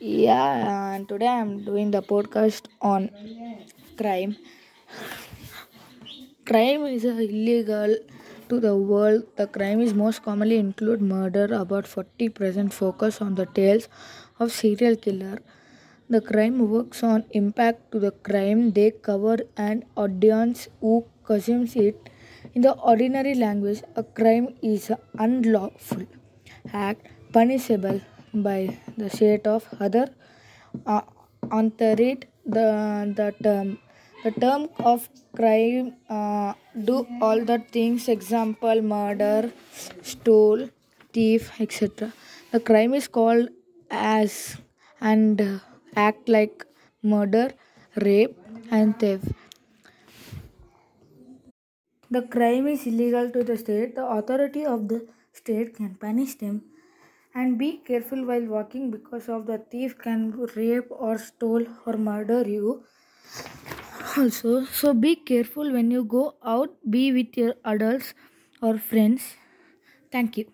Yeah, and today I'm doing the podcast on crime. Crime is illegal to the world. The crime is most commonly include murder. About 40% focus on the tales of serial killer. The crime works on impact to the crime. They cover an audience who consumes it. In the ordinary language, a crime is unlawful act punishable by the state of other uh, on the rate the the term. The term of crime uh, do all the things example murder stole thief etc the crime is called as and uh, act like murder rape and theft. The crime is illegal to the state. The authority of the state can punish them and be careful while walking because of the thief can rape or stole or murder you also. So be careful when you go out. Be with your adults or friends. Thank you